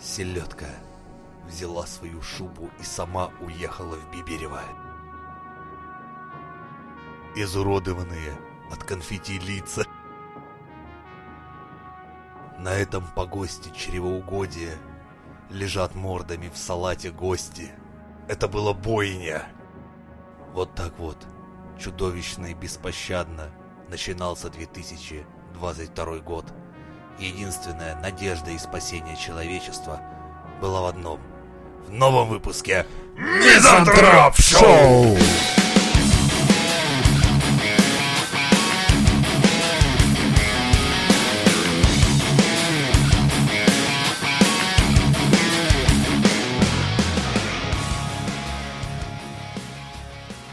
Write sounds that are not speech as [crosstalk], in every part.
Селедка взяла свою шубу и сама уехала в Биберево. Изуродованные от конфетти лица. На этом погосте чревоугодия лежат мордами в салате гости. Это было бойня. Вот так вот, чудовищно и беспощадно, начинался 2022 год. Единственная надежда и спасение человечества была в одном. В новом выпуске Мизантроп Шоу!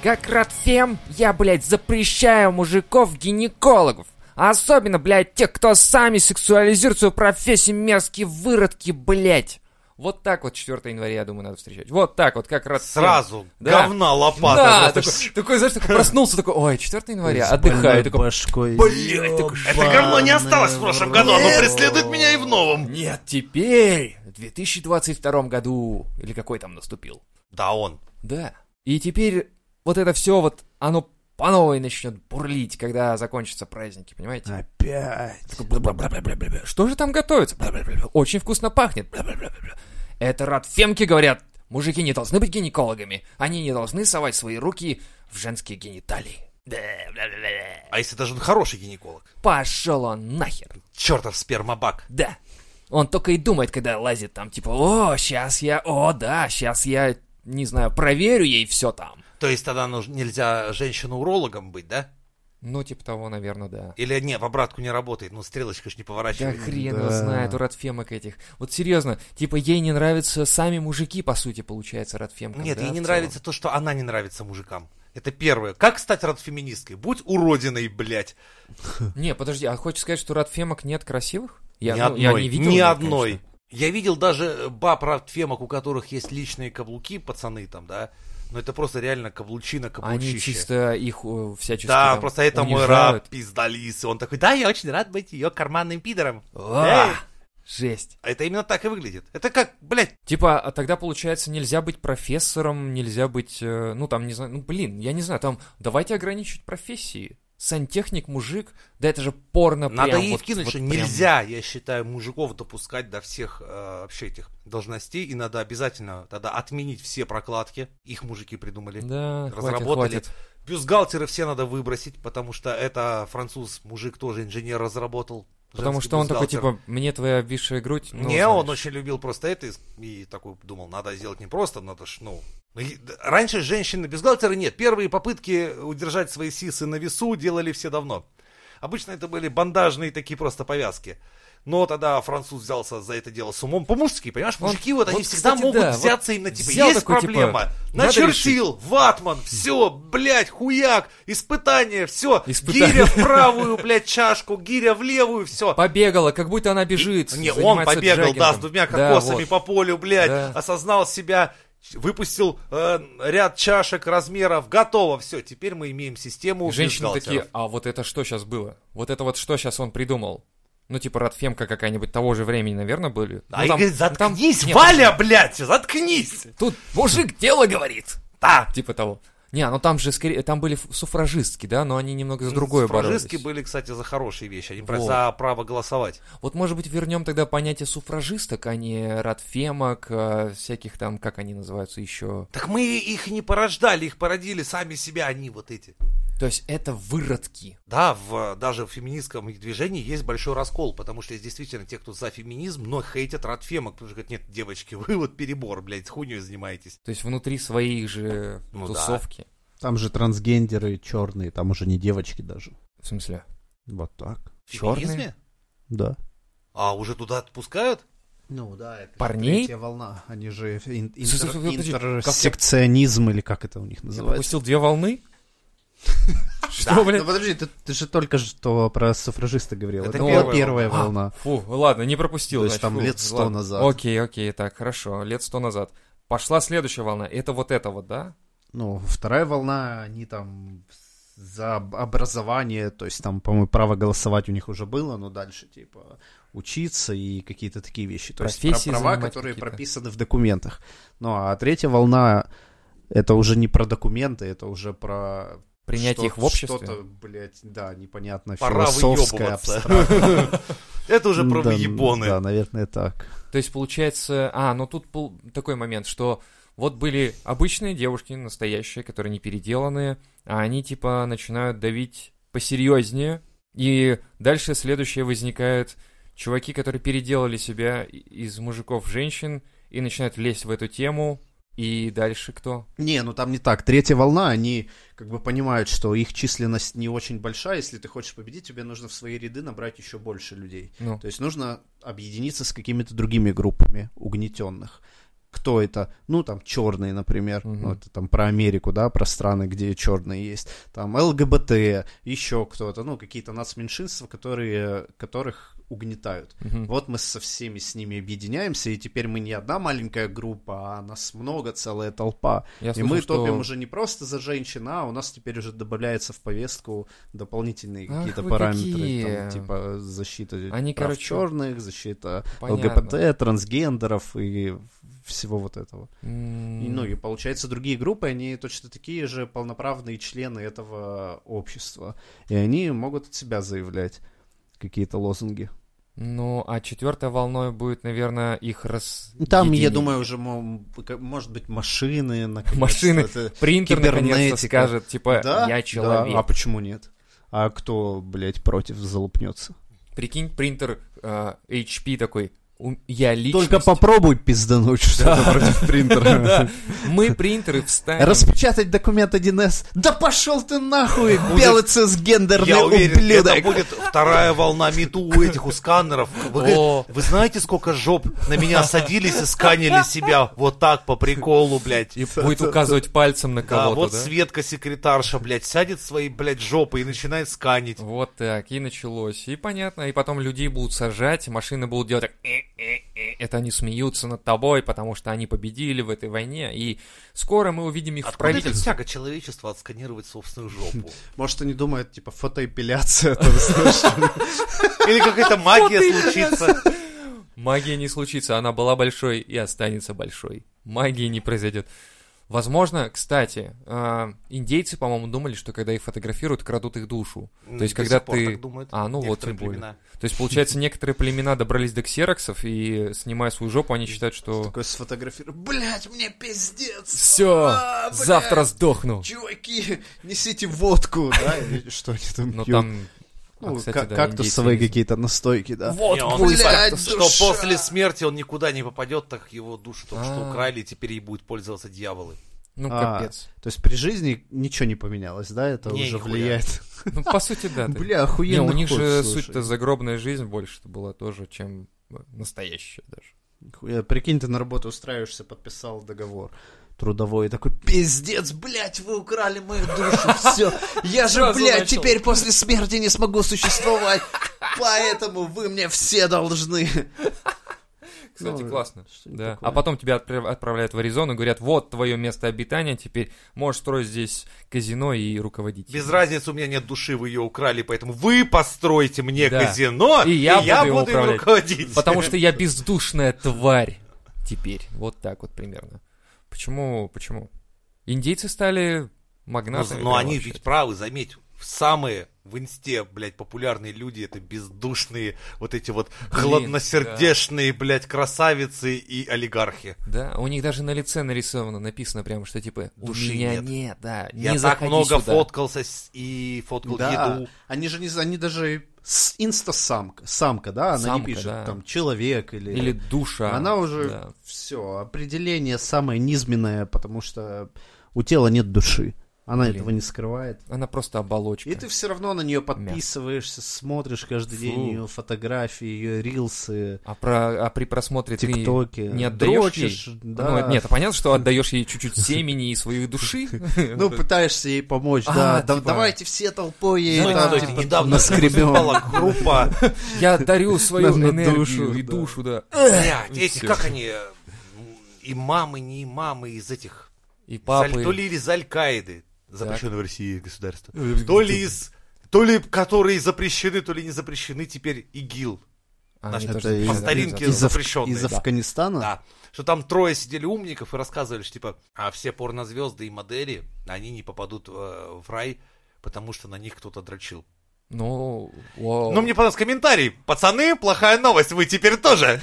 Как Радфем, я, блядь, запрещаю мужиков-гинекологов. А особенно, блядь, тех, кто сами сексуализируют свою профессию, мерзкие выродки, блядь. Вот так вот 4 января, я думаю, надо встречать. Вот так вот, как Радфем. Сразу Да. говна лопата. Да, такой, такой, знаешь, такой проснулся, такой, ой, 4 января, отдыхаю. Такой, башкой. Блядь, такой, это говно не осталось в прошлом году, оно преследует меня и в новом. нет, теперь, в 2022 году, или какой там наступил. Да он. Да. И теперь вот это все вот, оно по новой начнет бурлить, когда закончатся праздники, понимаете? Опять. Что же там готовится? Очень вкусно пахнет. Это радфемки говорят. Мужики не должны быть гинекологами. Они не должны совать свои руки в женские гениталии. А если даже он хороший гинеколог? Пошел он нахер. Чертов спермобак. Да. Он только и думает, когда лазит там, типа, о, сейчас я, о, да, сейчас я, не знаю, проверю ей все там. То есть тогда нельзя женщину-урологом быть, да? Ну, типа того, наверное, да. Или не, в обратку не работает, ну стрелочка ж не Да поворачивается. хрен Да. его знает у радфемок этих. Вот серьезно, типа ей не нравятся сами мужики, по сути, получается, радфемкам. Нет, да, ей не нравится то, что она не нравится мужикам. Это первое. Как стать радфеминисткой? Будь уродиной, блядь. Не, подожди, а хочешь сказать, что радфемок нет красивых? Я, ни ну, одной. я не видел. ни нет, одной. конечно. Я видел даже баб радфемок, у которых есть личные каблуки, пацаны там, да. Но это просто реально каблучина, каблучище. Они чисто их э, всячески Да, там просто это мой раб, пиздалис. Он такой, да, я очень рад быть ее карманным пидором. А, Эй! Жесть. Это именно так и выглядит. Это как, блядь, Типа, а тогда, получается, нельзя быть профессором, нельзя быть, э, ну, там, не знаю, ну, блин, я не знаю, там, давайте ограничивать профессии. Сантехник, мужик, да это же порно Надо прям ей вот- вкинуть, вот что прям. нельзя, я считаю, мужиков допускать до всех э, вообще этих должностей, и надо обязательно тогда отменить все прокладки. Их мужики придумали. Да, хватит, разработали. хватит. Бюстгальтеры все надо выбросить, потому что это француз, мужик тоже инженер разработал. Потому что он такой, типа, мне твоя обвисшая грудь. ну, Не, он знаешь. очень любил просто это и, и такой думал, надо сделать не просто, надо ж, ну... Раньше женщины бюстгальтеры нет. Первые попытки удержать свои сисы на весу делали все давно. Обычно это были бандажные такие просто повязки. Но тогда француз взялся за это дело с умом по-мужски, понимаешь? Он- Мужики вот, они вот, всегда кстати, могут да, вот взяться именно типа, есть такой, типа, проблема, надо начертил, ватман, все, блядь, хуяк, испытание, все, Испытание. гиря в [laughs] правую, блядь, чашку, гиря в левую, все. Побегала, как будто она бежит. Не, он побегал, да, с двумя Да, кокосами вот. по полю, блядь, Да. осознал себя, выпустил э, ряд чашек размеров, готово, все, теперь мы имеем систему Женщины такие, а вот это что сейчас было? Вот это вот что сейчас он придумал? Ну, типа, Радфемка какая-нибудь того же времени, наверное, были. А ну, там- говорит, ну, там- заткнись, не, Валя, блядь, заткнись! Тут мужик дело говорит. Да. Типа того. Не, ну там же скорее, там были суфражистки, да, но они немного за другое боролись. Франжистки были, кстати, за хорошие вещи, они Вот. за право голосовать. Вот, может быть, вернем тогда понятие суфражисток, а не радфемок, а, всяких там, как они называются еще. Так мы их не порождали, их породили сами себя, они вот эти. То есть это выродки. Да, в, даже в феминистском движении есть большой раскол, потому что есть действительно те, кто за феминизм, но хейтят радфемок, потому что говорят, нет, девочки, [laughs] вы вот перебор, блядь, хуйней занимаетесь. То есть внутри своих же Ну да. тусовки. Там же трансгендеры черные, там уже не девочки даже. В смысле? Вот так. В феминизме? Да. А уже туда отпускают? Ну да, это Парней? третья волна. Они же ин- я- интерсекционизм или как это у них Я называется. пропустил две волны? [laughs] Что, блин? Ну подожди, ты, ты же только что про суфражиста говорил. Это Это, была первая первая А, волна. Фу, ладно, не пропустил. То есть значит, там фу, лет 100 ладно. назад. Окей, окей, так, хорошо, лет сто назад. Пошла следующая волна. Это вот это вот, да? Ну, вторая волна, они там за об- образование, то есть там, по-моему, право голосовать у них уже было, но дальше, типа, учиться и какие-то такие вещи. То есть Профессии про права, которые прописаны в документах. Ну а третья волна это уже не про документы, это уже про Принять что- их в обществе. Что-то, блядь, да, непонятно, Пора философское. [laughs] Это уже про Да, въебоны. Да, наверное, так. То есть получается... А, ну тут был такой момент, что вот были обычные девушки, настоящие, которые не переделанные, а они типа начинают давить посерьезнее, и дальше следующее возникает чуваки, которые переделали себя из мужиков в женщин и начинают лезть в эту тему, и дальше кто? Не, ну там не так. Третья волна, они как бы понимают, что их численность не очень большая. Если ты хочешь победить, тебе нужно в свои ряды набрать еще больше людей. Ну, То есть нужно объединиться с какими-то другими группами угнетенных. Кто это? Ну, там, черные, например. Мгм. Ну, это там про Америку, да, про страны, где черные есть. Там ЛГБТ, еще кто-то. Ну, какие-то нацменьшинства, которые, которых угнетают. мгм. Вот мы со всеми с ними объединяемся, и теперь мы не одна маленькая группа, а нас много, целая толпа. Я и слышал, мы что- топим уже не просто за женщин, а у нас теперь уже добавляется в повестку дополнительные Ах какие-то параметры, какие. там, типа защита Они, прав короче, черных, защита Понятно. ЛГБТ, трансгендеров и всего вот этого. М, И, ну и получается, другие группы, они точно такие же полноправные члены этого общества. И они могут от себя заявлять какие-то лозунги. Ну, а четвертой волной будет, наверное, их раз. Ну, Там, я думаю, уже, может быть, машины, наконец-то. Машины. Принтер наконец-то скажет, типа, Да? я человек. Да, А почему нет? А кто, блядь, против залупнется? Прикинь, принтер э, HP такой, «У- я личность. Только попробуй пиздануть что-то против [laughs] принтера. Да. Мы принтеры встанем. Распечатать документ 1С. Да пошел ты нахуй, белый цисгендерный Я уверен, ублюдок. это будет вторая волна мету у этих, у сканеров. Вы, О. вы знаете, сколько жоп на меня садились и сканили себя вот так по приколу, блядь? И будет указывать пальцем на Да, кого-то, вот да? Светка, секретарша, блядь, сядет своей, блядь, жопой и начинает сканить. Вот так, и началось. И понятно, и потом людей будут сажать, машины будут делать так... Это они смеются над тобой, потому что они победили в этой войне, и скоро мы увидим их в Откуда эта правительстве. тяга человечества отсканировать собственную жопу? [laughs] Может, они думают, типа, фотоэпиляция. [laughs] Или какая-то магия случится? Магия не случится, она была большой и останется большой. Магии не произойдет. Возможно, кстати, э, индейцы, по-моему, думали, что когда их фотографируют, крадут их душу. То есть, До когда ты... думают А, ну вот, некоторые тем более. племена. То есть, получается, [laughs] некоторые племена добрались до ксероксов, и, снимая свою жопу, они считают, что... Такой сфотографировал. Блять, мне пиздец. Все, А, завтра сдохну. Чуваки, несите водку, [laughs] да? Что они там Ну пьют? А, Ну, кстати, ка- да, кактусовые индейцы какие-то настойки, да. Не, Вот, он блядь, душа. что после смерти он никуда не попадет, так его душу только что А. украли, и теперь ей будет пользоваться дьяволы. Ну, А, капец. То есть при жизни ничего не поменялось, да? Это Не, уже нихуя. влияет. [laughs] Ну, по сути, да. [laughs] Бля, Не, охуенно. у них же суть-то загробная жизнь больше была тоже, чем э, настоящая даже. Прикинь, ты на работу устраиваешься, подписал договор трудовой, и такой, пиздец, блядь, вы украли мою душу, все, я же, блядь, начал. теперь после смерти не смогу существовать, поэтому вы мне все должны. Кстати, Ну, классно. Да. такое. А потом тебя отправ- отправляют в Аризону, говорят, вот твое место обитания, теперь можешь строить здесь казино и руководить. Без разницы, у меня нет души, вы ее украли, поэтому вы постройте мне Да. казино, И я буду им буду им руководить. Потому что я бездушная тварь теперь. Вот так вот примерно. Почему? Почему? Индейцы стали Но, магнатами. но прям они вообще. ведь правы, заметь, самые в инсте, блядь, популярные люди, это бездушные, вот эти вот Блин, хладносердечные, блядь, красавицы и олигархи. Да, у них даже на лице нарисовано, написано прямо, что типа, у Души меня нет. нет, да, Я не так много сюда. фоткался с- и фоткал Да, еду. они же не, они даже инста-самка, самка, да, она Самка, не пишет да. там человек или... Или душа. Она уже да. все, определение самое низменное, потому что у тела нет души. Она Блин. этого не скрывает. Она просто оболочка. И ты все равно на нее подписываешься, смотришь каждый день Фу. ее фотографии, ее рилсы, А, про, а при просмотре тиктоки. ты не отдаешь Дрочишь, ей? да. Ну, нет, понятно, что отдаешь ей чуть-чуть семени и своей души. [laughs] Ну, пытаешься ей помочь, А, да. Типа- Давайте все толпой ей типа, недавно наскребем. выступала группа, [laughs] Я дарю свою энергию душу, и душу, да. блядь, И эти, как они, э, имамы, не имамы из этих, И папы. Аль- то ли из Аль-Каиды, запрещенного в России государства, то ли из, то ли которые запрещены, то ли не запрещены теперь ИГИЛ. А, Наш они Это из- по да, старинке из, запрещенные, из. Афганистана? Да. Что там трое сидели умников и рассказывали, что типа, а все порнозвезды и модели, они не попадут э, в рай, потому что на них кто-то дрочил. Ну, вау. Ну, мне понравился комментарий. Пацаны, плохая новость, вы теперь тоже.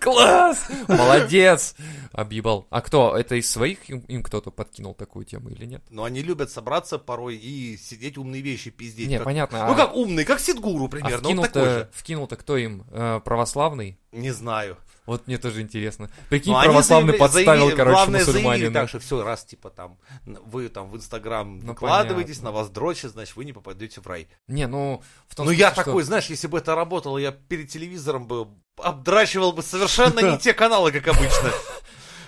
Класс! Молодец! Объебал. А кто? Это из своих им, кто-то подкинул такую тему или нет? Но они любят собраться порой и сидеть умные вещи пиздеть. Не, понятно. Ну а- как умный, как Сидгуру а примерно, он такой вкинул-то, же. вкинул-то кто им? Э, православный? Не знаю. Вот мне тоже интересно. Прикинь, Но они православный заявили- подставил, заявили- короче, главное, заявили мусульманина. так, что все, раз, типа, там, вы там в Инстаграм Ну, выкладываетесь, понятно. на вас дрочат, значит, вы не попадете в рай. Не, ну, в том Ну, я смысле, что- такой, знаешь, если бы это работало, я перед телевизором бы обдрачивал бы совершенно не [laughs] те каналы, как обычно.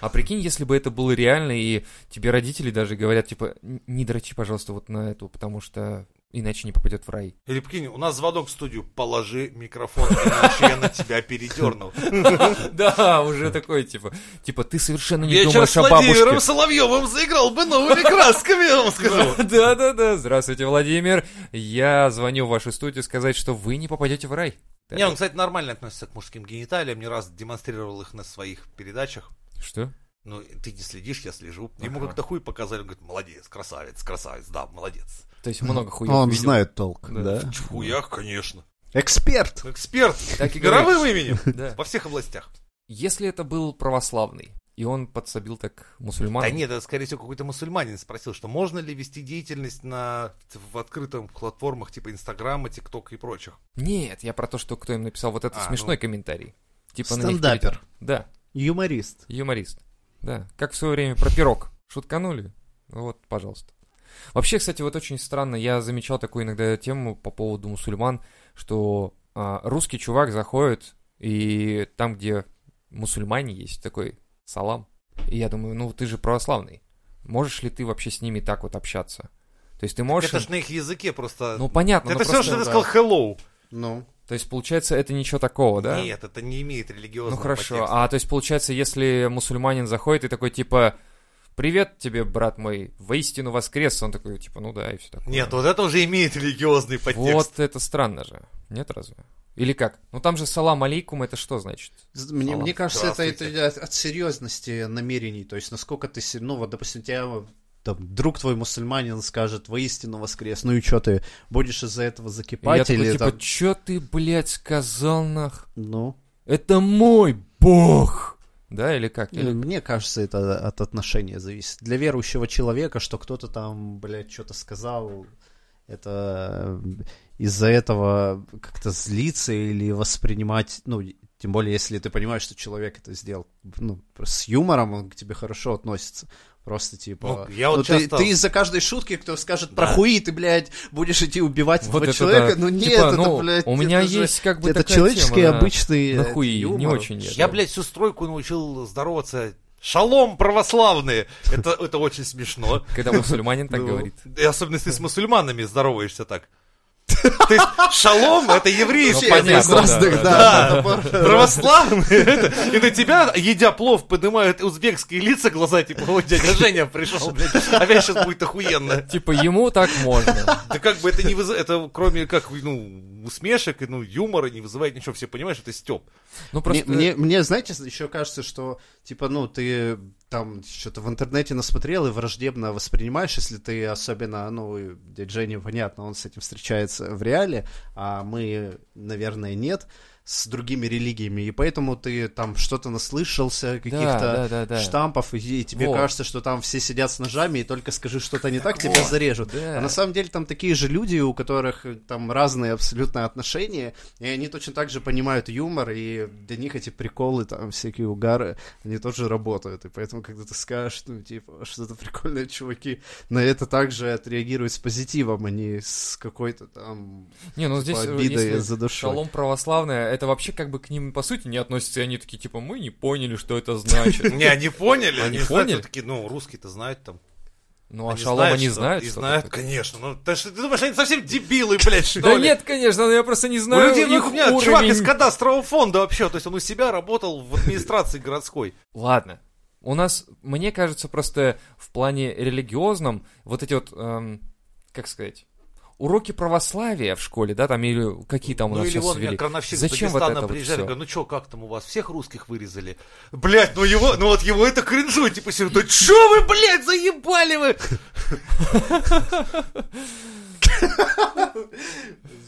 А прикинь, если бы это было реально, и тебе родители даже говорят, типа, «Н- не дрочи, пожалуйста, вот на эту, потому что иначе не попадет в рай. Или прикинь, у нас звонок в студию, положи микрофон, иначе я на тебя передернул. [laughs] Да, уже такой, типа, типа, ты совершенно не Вечер думаешь с о Владимиром бабушке. Соловьевым заиграл бы новыми красками, я вам скажу. [laughs] Да-да-да, здравствуйте, Владимир. Я звоню в вашу студию сказать, что вы не попадете в рай. Не, он, кстати, нормально относится к мужским гениталиям, не раз демонстрировал их на своих передачах. Что? Ну, ты не следишь, я слежу. Ему Ага. как-то хуй показали, он говорит, молодец, красавец, красавец, да, молодец. То есть много хуев Он видел. знает толк, Да. да? В хуях, конечно. Эксперт! Эксперт, Так и мировым именем, [laughs] Да. во всех областях. Если это был православный, и он подсобил так мусульман... Да нет, это, скорее всего, какой-то мусульманин спросил, что можно ли вести деятельность на, в открытых платформах типа Инстаграма, ТикТока и прочих. Нет, я про то, что кто им написал вот этот А, смешной ну. комментарий. Типа на них Стендапер. перейдёт. Да, Юморист. юморист. Да, как в свое время про пирог. Шутканули? Ну Вот, пожалуйста. Вообще, кстати, вот очень странно, я замечал такую иногда тему по поводу мусульман, что а, русский чувак заходит, и там, где мусульмане есть, такой салам. И я думаю, ну ты же православный. Можешь ли ты вообще с ними так вот общаться? То есть ты можешь... Это ж на их языке просто... Ну понятно, это но все, просто- что ты сказал hello. Ну, То есть получается, это ничего такого, да? Нет, это не имеет религиозного Ну хорошо, подтекста. а то есть получается, если мусульманин заходит и такой типа «Привет тебе, брат мой, воистину воскрес», он такой типа «Ну да» и все такое. Нет, вот это уже имеет религиозный подтекст. Вот это странно же, нет разве? Или как? Ну там же салам алейкум, это что значит? Мне, Салам. мне кажется, это, это от, серьезности намерений. То есть, насколько ты ну, вот, допустим, тебя там, друг твой мусульманин скажет воистину воскрес, ну и что ты будешь из-за этого И я закипать такой или типа там, «Чё ты, блядь, сказал нах? ну, Это мой бог!» Да, или как? Или- мне кажется, это от отношения зависит. Для верующего человека, что кто-то там, блядь, что-то сказал, это э, из-за этого как-то злиться или воспринимать, ну, тем более, если ты понимаешь, что человек это сделал, ну, с юмором, он к тебе хорошо относится. Просто типа. Ну, я вот ну, ты, часто- ты из-за каждой шутки, кто скажет про Да. хуи, ты, блядь, будешь идти убивать Вот этого это человека. да. Ну нет, Типа, это, ну, блядь, у меня это же- есть как бы это такая человеческий тема, обычный На э, хуи, не юмор. очень я. Я, да. блядь, всю стройку научил здороваться. Шалом, православные! Это, это очень смешно. Когда мусульманин так Ну. говорит. И особенно если ты с мусульманами здороваешься так. То есть шалом это еврейский Ну, Из разных, да, православные. это. И на тебя, едя плов, поднимают узбекские лица, глаза, типа, ой, дядя Женя пришел, блядь, опять сейчас будет охуенно. Типа ему так можно. Да как бы это не вызывает, это кроме как, ну, усмешек и, ну, юмора не вызывает ничего, все понимают, что это стёб. Ну просто... мне, знаете, еще кажется, что, типа, ну, ты там что-то в интернете насмотрел и враждебно воспринимаешь, если ты особенно, ну, дядя Женя, понятно, он с этим встречается в реале, а мы, наверное, нет, с другими религиями, и поэтому ты там что-то наслышался, каких-то да, да, да. штампов, и, и тебе Вот. кажется, что там все сидят с ножами, и только скажи что-то не так, тебя вот, зарежут. да. А на самом деле там такие же люди, у которых э, там разные абсолютно отношения, и они точно так же понимают юмор, и для них эти приколы, там всякие угары, они тоже работают. И поэтому, когда ты скажешь, ну, типа, что-то прикольное, чуваки, на это также отреагируют с позитивом, а не с какой-то там Не, ну здесь э, обидой если за душой. шалом православная, это вообще как бы к ним по сути не относится, и они такие типа мы не поняли, что это значит. Не, они поняли, Они поняли? такие, ну, русские-то знают там. Ну а шалом они знают, И знают, конечно. Ну, ты, думаешь, они совсем дебилы, блядь, что Да нет, конечно, но я просто не У знаю людей, ну, их у меня чувак из кадастрового фонда вообще, то есть он у себя работал в администрации городской. Ладно. У нас, мне кажется, просто в плане религиозном вот эти вот, эм, как сказать, уроки православия в школе, да, там или какие там у Ну нас или сейчас вот меня ввели. крановщик Зачем вот это вот приезжали, всё? говорю, ну чё, как там у вас, всех русских вырезали? Блять, ну его, ну вот его это кринжует, типа, да чё вы, блядь, заебали вы? [laughs]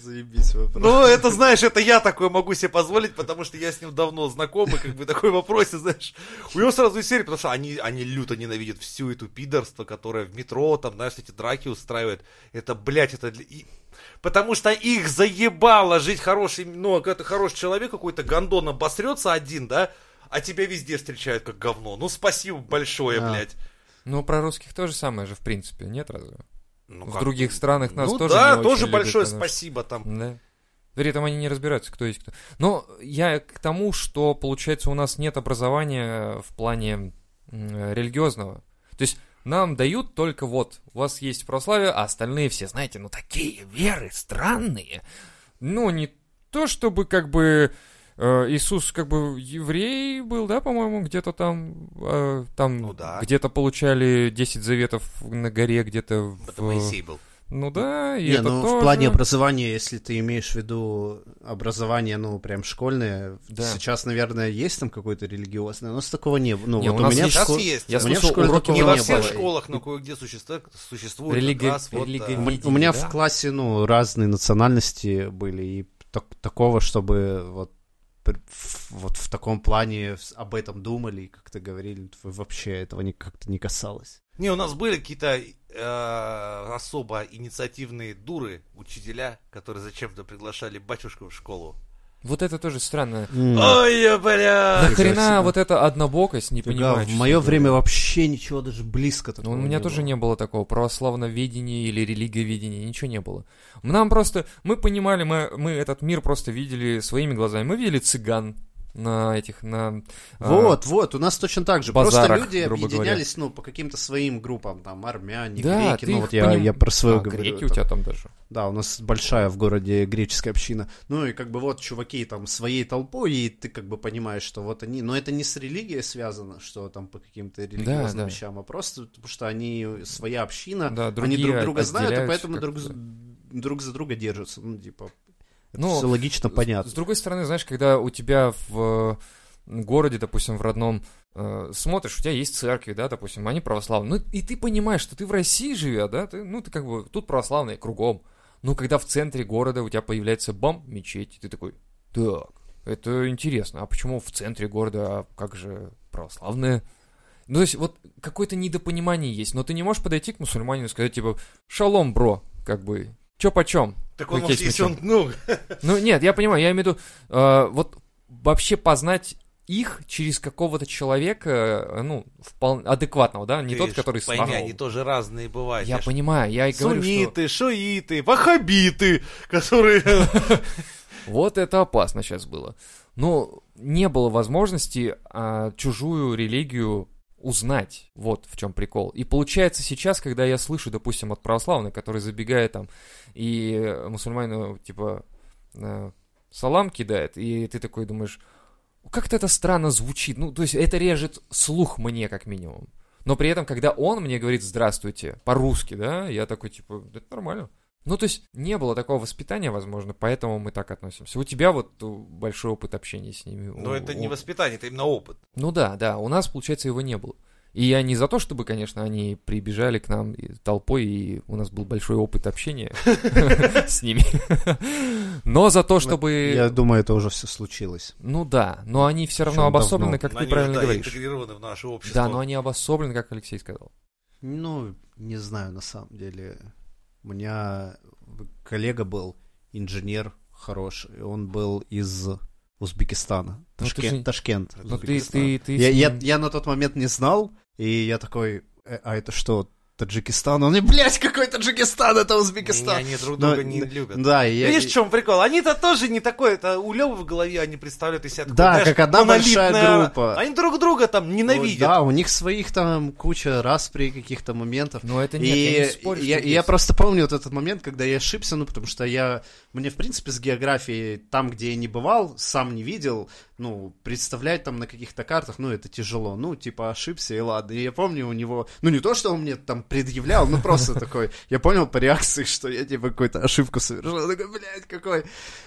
Заебись вопрос. Ну, это, знаешь, это я такое могу себе позволить, потому что я с ним давно знаком, и как бы такой вопрос, знаешь, у него сразу из серии, потому что они, они люто ненавидят всю эту пидорство, которое в метро, там, знаешь, эти драки устраивает. Это, блядь, это... для- и- Потому что их заебало жить хороший, ну, когда ты хороший человек, какой-то гондон обосрется один, да, а тебя везде встречают как говно. Ну, спасибо большое, А. блядь. Ну, про русских тоже самое же, в принципе, нет разве? Ну, В как? других странах нас ну, тоже да, не тоже любят, большое конечно. спасибо там. Да. При этом они не разбираются, кто есть кто. Но я к тому, что, получается, у нас нет образования в плане религиозного. То есть нам дают только вот, у вас есть православие, а остальные все, знаете, ну такие веры странные. Ну, не то чтобы как бы Иисус как бы еврей был, да, по-моему, где-то там, э, там Ну да. где-то получали 10 заветов на горе, где-то Это в... Моисей был. Ну да, и Не, это ну тоже. в плане образования, если ты имеешь в виду образование, ну, прям школьное, Да. сейчас, наверное, есть там какое-то религиозное, но с такого не было. Ну, Не, вот у у меня в Сейчас школ- есть. Я у меня в школе уроки такого Не во не всех было. школах, но кое-где существует, существует Религи- раз вот, религи- а, У меня да? в классе, ну, разные национальности были, и так- такого, чтобы вот, вот в таком плане об этом думали и как-то говорили, вообще этого как-то не касалось. Не, у нас были какие-то э, особо инициативные дуры, учителя, которые зачем-то приглашали батюшку в школу. Вот это тоже странно. М. Ой, я, бля! Нахрена вот эта однобокость, не Фига, понимаю. в мое время вообще ничего даже близко Ну, такого у меня не тоже было. не было такого православноведения или религиоведения, ничего не было. Нам просто, мы понимали, мы, мы этот мир просто видели своими глазами. Мы видели цыган на этих, на... а, Вот, вот, у нас точно так же. базарах, Просто люди объединялись, ну, по каким-то своим группам, там, армяне, да, греки, ну, вот я, поним- я про свою А, говорю. греки у это. тебя там даже. Да, у нас большая в городе греческая община. Ну, и как бы вот чуваки там своей толпой, и ты как бы понимаешь, что вот они... Но это не с религией связано, что там по каким-то религиозным да. вещам, а просто потому что они своя община, Да, они друг друга знают, и поэтому друг, друг за друга держатся. Ну, типа, Ну, все логично, С- понятно. С другой стороны, знаешь, когда у тебя в городе, допустим, в родном, э, смотришь, у тебя есть церкви, да, допустим, они православные. Ну, и ты понимаешь, что ты в России живя, да, ты, ну, ты как бы, тут православные кругом. Но когда в центре города у тебя появляется бам, мечеть, и ты такой, так, это интересно, а почему в центре города, а как же православные? Ну, то есть, вот какое-то недопонимание есть, но ты не можешь подойти к мусульманину и сказать, типа, шалом, бро, как бы, чё почем? Так он, Окей, может, если он, ну, [laughs] Ну, нет, я понимаю, я имею в виду, э, вот вообще познать их через какого-то человека, э, ну, вполне адекватного, да, не ты тот, который пойми, сразу- они тоже разные бывают. Я понимаю, я и говорю, что Сунниты, шииты, ваххабиты, которые... [laughs] [laughs] вот это опасно сейчас было. Но не было возможности а, чужую религию узнать. Вот в чем прикол. И получается сейчас, когда я слышу, допустим, от православных, который забегает там и мусульманину, типа, э, салам кидает, и ты такой думаешь, как-то это странно звучит. Ну, то есть это режет слух мне, как минимум. Но при этом, когда он мне говорит «здравствуйте» по-русски, да, я такой, типа, это нормально. Ну, то есть не было такого воспитания, возможно, поэтому мы так относимся. У тебя вот э, большой опыт общения с ними. Но У- это не воспитание, это именно опыт. Ну да, да, у нас, получается, его не было. И я не за то, чтобы, конечно, они прибежали к нам толпой, и у нас был большой опыт общения [laughs] с ними. Но за то, чтобы... Я думаю, это уже все случилось. Ну да, но они все равно обособлены, как ты правильно говоришь. интегрированы в наше общество. Да, но они обособлены, как Алексей сказал. Ну, не знаю, на самом деле. У меня коллега был инженер хороший. Он был из Узбекистана. Ну, Ташкент. же- Ташкент Ну ты, ты, ты... Я, я, я на тот момент не знал, и я такой, «Э, а это что, Таджикистан? Он мне, блядь, какой Таджикистан, это Не, Узбекистан. они друг Но- друга не любят. Да, я... Видишь, в чем прикол? Они-то тоже не такой, это у Лёвы в голове они представляют из себя такую, Да, знаешь, как одна большая группа. Они друг друга там ненавидят. Да, у них своих там куча распри каких-то моментов. Ну это нет, и я не спорю, я, я просто помню вот этот момент, когда я ошибся, ну, потому что я, мне, в принципе, с географией, там, где я не бывал, сам не видел, ну, представлять там на каких-то картах, ну, это тяжело, ну, типа, ошибся, и ладно. И я помню у него, ну, не то, что он мне там предъявлял, ну просто такой, я понял по реакции, что я типа какую-то ошибку совершил. Такой, блядь, какой.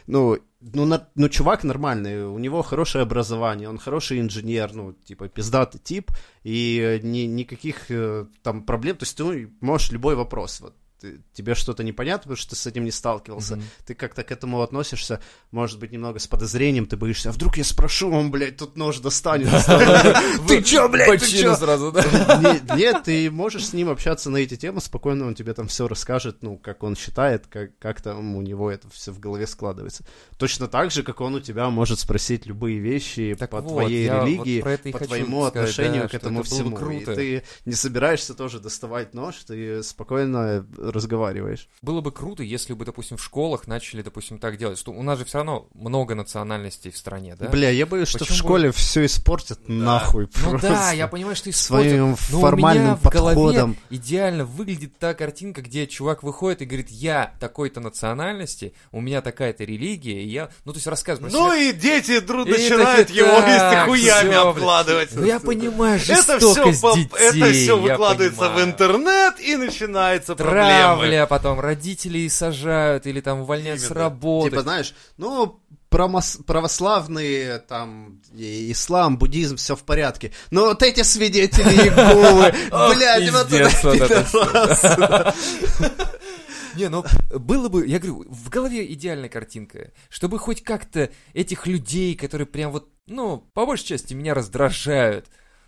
Ну, ну, на, ну, чувак нормальный, у него хорошее образование, он хороший инженер, ну, типа, пиздатый тип, и ни, никаких э, там проблем, то есть ты можешь любой вопрос, вот, ты, тебе что-то непонятно, потому что ты с этим не сталкивался. Mm-hmm. Ты как-то к этому относишься, может быть, немного с подозрением, ты боишься, а вдруг я спрошу, он, блядь, тут нож достанет. [laughs] Ты чё, блядь, ты чё? сразу, да? Нет, ты можешь с ним общаться на эти темы, спокойно он тебе там все расскажет, ну, как он считает, как, как там у него это все в голове складывается. Точно так же, как он у тебя может спросить любые вещи по твоей религии, по твоему отношению к этому всему. И ты не собираешься тоже доставать нож, ты спокойно разговариваешь. Было бы круто, если бы, допустим, в школах начали, допустим, так делать, что у нас же все равно много национальностей в стране, да? Бля, я боюсь, Почему что в школе бы... все испортят да. нахуй ну просто. да, я понимаю, что испортят. Своим но формальным у меня подходом. Идеально выглядит та картинка, где чувак выходит и говорит, я такой-то национальности, у меня такая-то религия, и я, ну то есть рассказывает. Ну себя. и дети друг начинают его вместе хуями все, обкладывать. Ну я понимаю, это все, детей, это все выкладывается в интернет и начинается проблема травля, потом родителей сажают или там увольняют Именно. с работы. Типа, знаешь, ну, православные, там, ислам, буддизм, все в порядке. Но вот эти свидетели Иеговы, [laughs] блядь, вот это [laughs] Не, ну, было бы, я говорю, в голове идеальная картинка, чтобы хоть как-то этих людей, которые прям вот, ну, по большей части меня раздражают,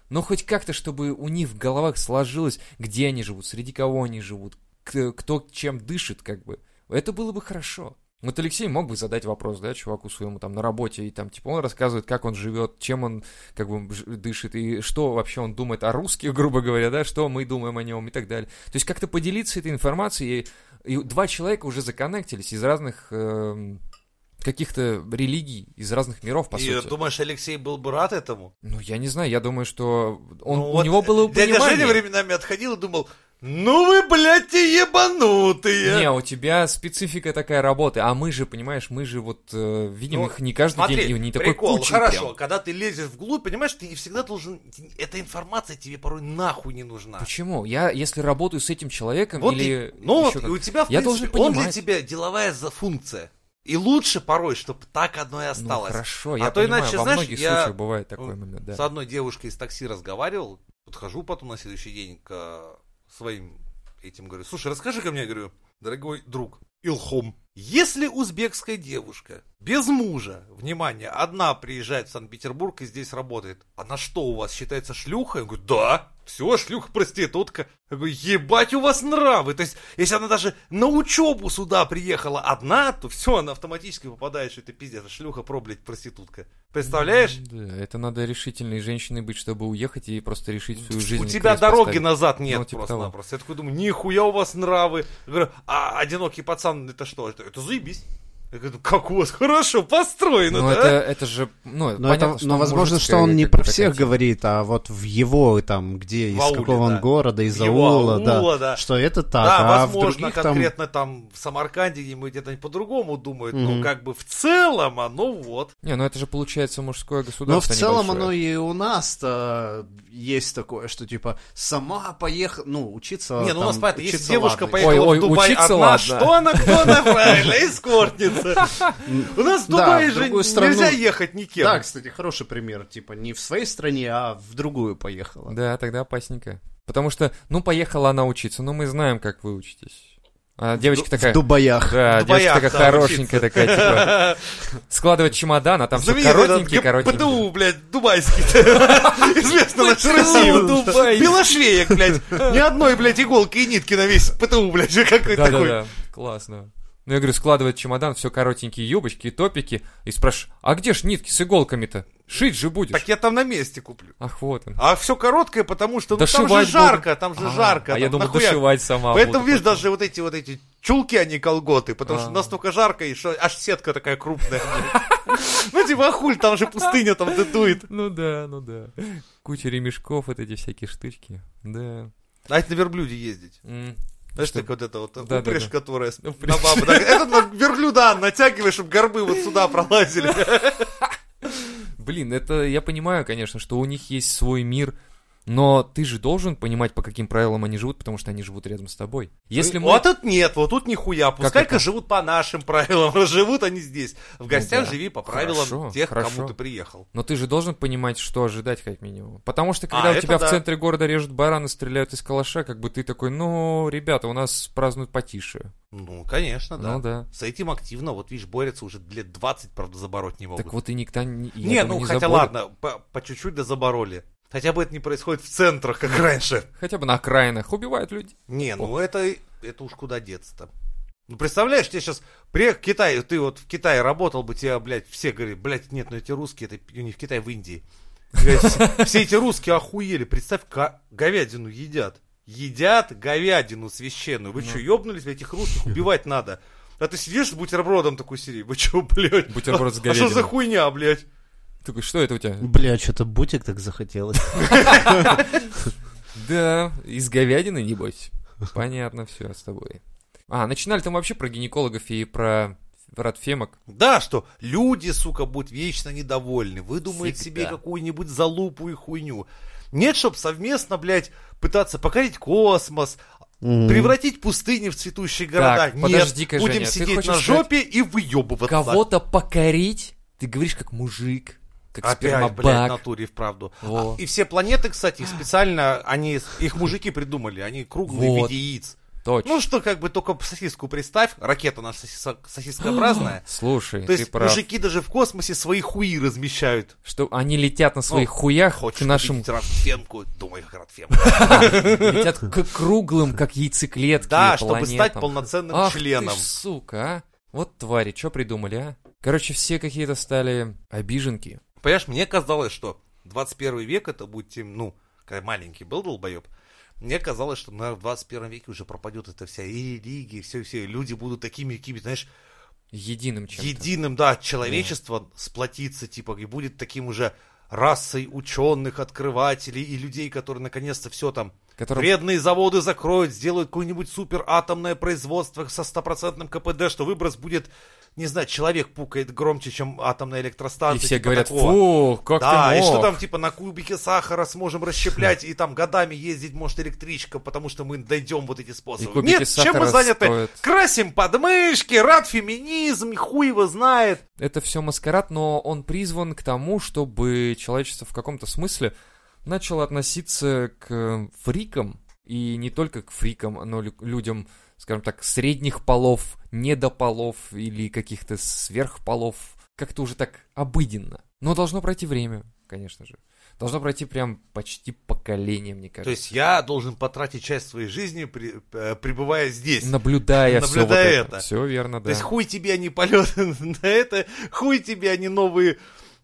но хоть как-то, чтобы у них в головах сложилось, где они живут, среди кого они живут, кто чем дышит, как бы. Это было бы хорошо. Вот Алексей мог бы задать вопрос, да, чуваку своему там на работе, и там, типа, он рассказывает, как он живет, чем он, как бы, дышит, и что вообще он думает о русских, [laughs] грубо говоря, да, что мы думаем о нем и так далее. То есть как-то поделиться этой информацией, и, и два человека уже законнектились из разных э, каких-то религий, из разных миров, по и сути. Думаешь, Алексей был бы рад этому? Ну, я не знаю, я думаю, что он, ну, у вот него было бы Дядя понимание. Женя временами отходил и думал, ну вы, блядь, ебанутые. Не, у тебя специфика такая работы, а мы же, понимаешь, мы же вот э, видим ну, их не каждый смотри, день, и не такой прикол, кучей хорошо, прям. когда ты лезешь вглубь, понимаешь, ты всегда должен, эта информация тебе порой нахуй не нужна. Почему? Я, если работаю с этим человеком вот или... И, ну, вот, у тебя, в я принципе, должен понимать. он для тебя деловая функция. И лучше порой, чтобы так одно и ну, осталось. Ну, хорошо, а я то понимаю, иначе, во знаешь, многих я случаях бывает такой момент, да. С одной девушкой из такси разговаривал, подхожу потом на следующий день к своим этим говорю, слушай, расскажи ко мне, говорю, дорогой друг, Илхом, если узбекская девушка без мужа, внимание, одна приезжает в Санкт-Петербург и здесь работает, она что, у вас считается шлюхой? Я говорю, да. Все, шлюха, проститутка. Я говорю, ебать у вас нравы. То есть, если она даже на учебу сюда приехала одна, то все, она автоматически попадает, что это пиздец, шлюха, про, блядь, проститутка. Представляешь? Да, это надо решительной женщиной быть, чтобы уехать и просто решить свою жизнь. У тебя дороги поставить. назад нет ну, типа просто-напросто. Я такой думаю, нихуя у вас нравы. Я говорю, а одинокий пацан, это что? Это, это заебись. Я говорю, как у вас хорошо построено, ну, да? Это, это же, ну, но, понятно, это, но возможно, что он не про всех типа. говорит, а вот в его, там, где, из ауле, какого да. он города, из аула, аула да, да, что это так, да, а возможно, в других конкретно там... там в Самарканде где-нибудь где-то по-другому думают, mm-hmm. но как бы в целом оно вот. Не, ну это же получается мужское государство Но в целом небольшое. оно и у нас-то есть такое, что типа сама поехала, ну, учиться Не, ну там, у нас, понятно, если девушка поехала ой, ой, в Дубай одна, ладно. что она, кто она правильно, эскортница. [laughs] У нас в Дубае же нельзя ехать никем. Да, кстати, хороший пример. Типа не в своей стране, а в другую поехала. Да, тогда опасненько. Потому что, ну, поехала она учиться, ну, мы знаем, как вы учитесь. А девочка такая... В Дубаях. Да, в девочка такая да, хорошенькая, учиться. такая, типа... [laughs] Складывать чемодан, а там все коротенькие, коротенькие. ПТУ, блядь, дубайский. [laughs] Известно наша Россия. Белошвеек, блядь. Ни одной, блядь, иголки и нитки на весь ПТУ, блядь, какой такой. Да-да-да, классно. Ну, я говорю, складывает чемодан, все коротенькие юбочки, топики, и спрашиваю, а где ж нитки с иголками-то? Шить же будешь. Так я там на месте куплю. Ах, вот он. А все короткое, потому что ну, там же жарко, буду. там же а, жарко. А там, я думаю, нахуя... дошивать сама Поэтому, буду, видишь, потом. даже вот эти вот эти чулки, они колготы, потому а. что настолько жарко, и что аж сетка такая крупная. Ну, типа, хуль, там же пустыня там дует. Ну да, ну да. Куча ремешков, вот эти всякие штучки. Да. А это на верблюде ездить. Знаешь, так вот это вот да, упряжь, да, да. которая упряжь. на бабу. Так, это на верблюда натягиваешь, чтобы горбы вот сюда пролазили. Блин, это я понимаю, конечно, что у них есть свой мир, Но ты же должен понимать, по каким правилам они живут, потому что они живут рядом с тобой. Если мы... Вот тут нет, вот тут нихуя. Пускай-ка живут по нашим правилам, [laughs] живут они здесь. В гостях да. живи по правилам Хорошо, тех, хорошо. кому ты приехал. Но ты же должен понимать, что ожидать как минимум. Потому что когда А, у тебя да. в центре города режут бараны, стреляют из калаша, как бы ты такой, ну, ребята, у нас празднуют потише. Ну, конечно, да. Ну да. С этим активно, вот видишь, борются уже лет 20, правда, забороть не могут. Так вот и никто не... я не, думаю, ну хотя заборет. ладно, по, по чуть-чуть да забороли. Хотя бы это не происходит в центрах, как раньше. Хотя бы на окраинах убивают людей. Не, ну это, это уж куда деться-то. Ну, представляешь, тебе сейчас приехал в Китай, ты вот в Китае работал бы, тебя, блядь, все говорят, блядь, нет, ну эти русские, это не в Китае, в Индии. Все, эти русские охуели, представь, говядину едят. Едят говядину священную. Вы что, ебнулись, этих русских убивать надо? А ты сидишь с бутербродом такой серии, вы что, блядь? Бутерброд с А что за говядиной. хуйня, блядь? Такой, что это у тебя? Бля, что-то бутик так захотелось. Да, из говядины, небось. Понятно все с тобой. А, начинали там вообще про гинекологов и про радфемок. Да, что люди, сука, будут вечно недовольны, выдумают Всегда. себе какую-нибудь залупу и хуйню. Нет, чтоб совместно, блядь, пытаться покорить космос, М. превратить пустыни в цветущие города. Так, Нет, подожди-ка, будем Женя, сидеть на жопе и выебываться. Кого-то покорить? Ты говоришь как мужик, как Опять, блядь, в спермобак. натуре, вправду. Во. А, И все планеты, кстати, специально, они, их мужики придумали, они круглые Вот. в виде яиц. Точно. Ну что, как бы только сосиску представь, ракета наша сосиса- сосискообразная. [gasps] Слушай, То ты есть прав. мужики даже в космосе свои хуи размещают. Что они летят на своих Ну, хуях Хочешь к нашим... Ротфемку? Думай, как Ротфемка. [laughs] Летят к круглым, как яйцеклетки Да, чтобы планетам. стать полноценным Ах членом. сука, а. Вот твари, что придумали, а? Короче, все какие-то стали обиженки. Понимаешь, мне казалось, что 21 век это будет тем, ну, когда маленький был долбоеб, мне казалось, что, наверное, в 21 веке уже пропадет эта вся и религия, все, все, люди будут такими, какими, знаешь, Единым чем-то. единым, да, человечество сплотится, типа, и будет таким уже расой ученых, открывателей и людей, которые наконец-то все там Которым- вредные заводы закроют, сделают какое-нибудь супер атомное производство со стопроцентным КПД, что выброс будет, не знаю, человек пукает громче, чем атомная И электростанция. все типа говорят, такого. фу, как да, ты и мог? что там, типа, на кубике сахара сможем расщеплять, и там годами ездить может электричка, потому что мы дойдем вот эти способы. И Нет, чем мы заняты? стоят. Красим подмышки, рад феминизм, хуй его знает. Это все маскарад, но он призван к тому, чтобы человечество в каком-то смысле начало относиться к фрикам, и не только к фрикам, но лю- людям, скажем так, средних полов, недополов или каких-то сверхполов, как-то уже так обыденно. Но должно пройти время, конечно же. Должно пройти прям почти поколение, мне То кажется. есть я должен потратить часть своей жизни, при- э, пребывая здесь. Наблюдая, все вот Наблюдая это. это. Все верно, То да. есть хуй тебе, а не полеты [laughs] на это, хуй тебе, а не новые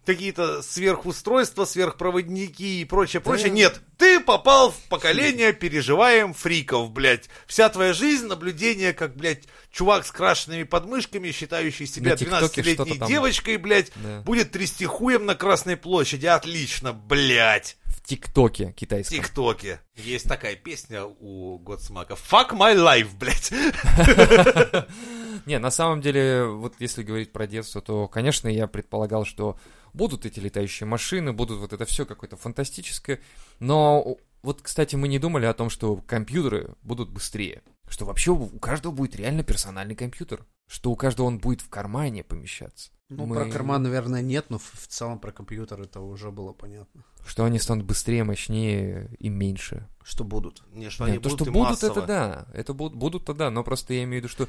какие-то сверхустройства, сверхпроводники и прочее, прочее. Нет, ты попал в поколение, переживаем фриков, блядь. Вся твоя жизнь наблюдение, как, блядь, чувак с крашенными подмышками, считающий себя На ТикТоке 12-летней что-то там. девочкой, блядь, Да. будет трясти хуем на Красной площади. Отлично, блядь. В ТикТоке китайском. ТикТоке. Есть такая песня у Годсмака. Fuck my life, блядь. [laughs] Не, на самом деле, вот если говорить про детство, то, конечно, я предполагал, что будут эти летающие машины, будут вот это все какое-то фантастическое. Но вот, кстати, мы не думали о том, что компьютеры будут быстрее. Что вообще у каждого будет реально персональный компьютер. Что у каждого он будет в кармане помещаться. Ну, Мы- про карман, наверное, нет, но в, целом про компьютер это уже было понятно. Что они станут быстрее, мощнее и меньше. Что будут. Не, что Нет, они то, будут что и будут, массово. это да. Это будут, будут, то да. Но просто я имею в виду, что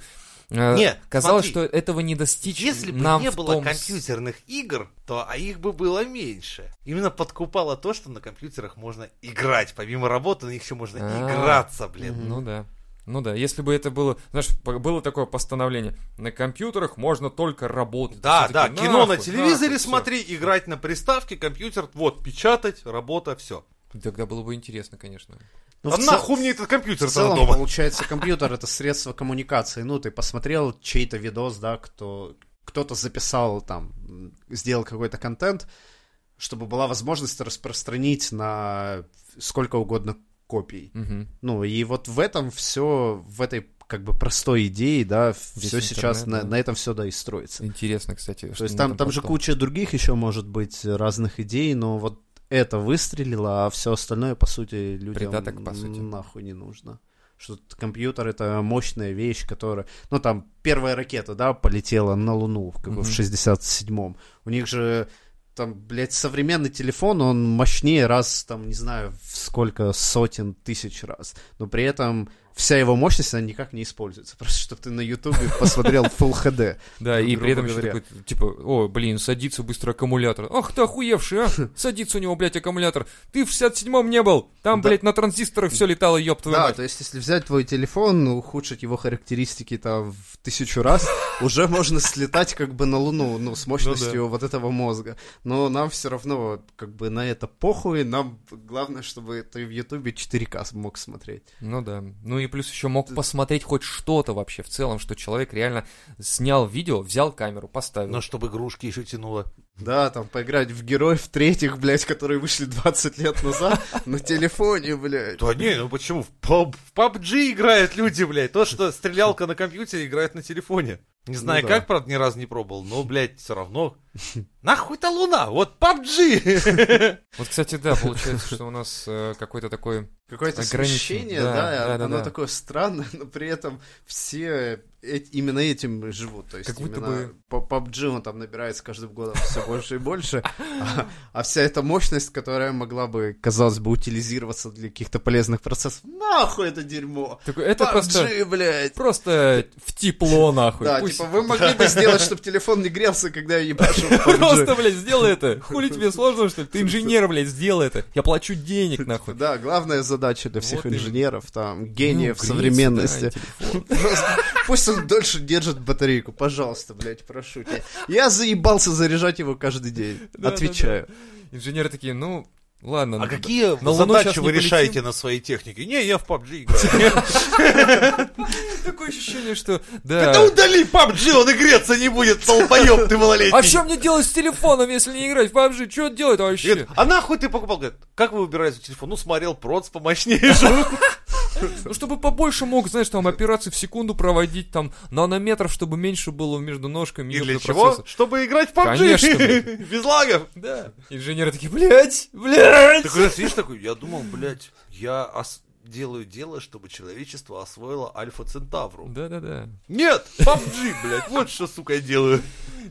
э, Не, казалось, смотри. что этого не достичь Если бы нам не было том компьютерных игр, то а их бы было меньше. Именно подкупало то, что на компьютерах можно играть. Помимо работы на них еще можно А. играться, блин. Ну да. Ну да, если бы это было, знаешь, было такое постановление, на компьютерах можно только работать. Да, Все да, такие, кино на «Нахуй, телевизоре нахуй, всё». смотри, играть на приставке, компьютер, вот, печатать, работа, все. Тогда было бы интересно, конечно. Ну, а в нахуй мне этот В компьютер целом, дома? получается, компьютер это средство коммуникации. Ну, ты посмотрел чей-то видос, да, кто кто-то записал там, сделал какой-то контент, чтобы была возможность распространить на сколько угодно копий. Мгм. Ну, и вот в этом все, в этой как бы простой идее, да, все сейчас на, на этом все, да, и строится. Интересно, кстати. То есть там, там же куча других еще может быть разных идей, но вот это выстрелило, а все остальное, по сути, людям Придаток, по сути. нахуй не нужно. Что компьютер это мощная вещь, которая... Ну, там, первая ракета, да, полетела на Луну, как бы в Мгм. 67-м. У них же там, блядь, современный телефон, он мощнее раз, там, не знаю, в сколько сотен тысяч раз. Но при этом вся его мощность, она никак не используется. Просто, чтобы ты на Ютубе посмотрел Full HD. Да, и при этом еще такой, типа, о, блин, садится быстро аккумулятор. Ах ты охуевший, а? [laughs] Садится у него, блядь, аккумулятор. Ты в 67-м не был. Там, блядь, на транзисторах все летало, ёб твою Да, то есть, если взять твой телефон, ну, ухудшить его характеристики там в тысячу раз, [laughs] уже можно слетать как бы на Луну, ну, с мощностью вот этого мозга. Но нам все равно как бы на это похуй, нам главное, чтобы ты в Ютубе 4К мог смотреть. Ну да. Ну и плюс еще мог посмотреть хоть что-то вообще в целом, что человек реально снял видео, взял камеру, поставил. Но чтобы игрушки еще тянуло. Да, там поиграть в героев третьих, блядь, которые вышли 20 лет назад на телефоне, блядь. Да не, ну почему? В PUBG играют люди, блядь. То, что стрелялка на компьютере играет на телефоне. Не знаю Ну да. как, правда, ни разу не пробовал, но, блядь, все равно. [laughs] Нахуй-то луна? Вот PUBG! [laughs] Вот, кстати, да, получается, что у нас э, какой-то такой... Какое-то смещение, Да, оно такое странное, но при этом все именно этим живут. То есть Как будто именно бы- PUBG он там набирает с каждым годом все больше и больше, а, а вся эта мощность, которая могла бы, казалось бы, утилизироваться для каких-то полезных процессов, нахуй это дерьмо! это PUBG, просто... блядь! Просто в тепло, нахуй. Да, Пусть- типа, вы могли бы сделать, чтобы телефон не грелся, когда я ебашу. Просто, блядь, сделай это. Хули тебе [laughs] сложно, что ли? Ты инженер, блядь, сделай это. Я плачу денег, нахуй. Да, главная задача для всех инженеров, там, гениев Ну, греется, современности. [laughs] Пусть он дольше держит батарейку, пожалуйста, блядь, прошу тебя. Я заебался заряжать его каждый день. Отвечаю. Инженеры такие, ну, ладно. А ну, какие на задачи вы решаете на своей технике? Не, я в PUBG играю. [laughs] Такое ощущение, что... Да Да. удали PUBG, он и греться не будет, долбоёб ты малолетний. А что мне делать с телефоном, если не играть в PUBG? Что делать вообще? А нахуй ты покупал? Говорит, как вы выбираете телефон? Ну, смотрел, проц помощнее. Ну, чтобы побольше мог, знаешь, там, операции в секунду проводить, там, нанометров, чтобы меньше было между ножками. И для чего? Чтобы играть в PUBG. Конечно. [laughs] Без лагов. Да. Инженеры такие, блядь, блядь. Ты когда сидишь такой, я думал, блядь, я делаю дело, чтобы человечество освоило Альфа Центавру. Да-да-да. Нет, PUBG, блядь, вот что, сука, я делаю.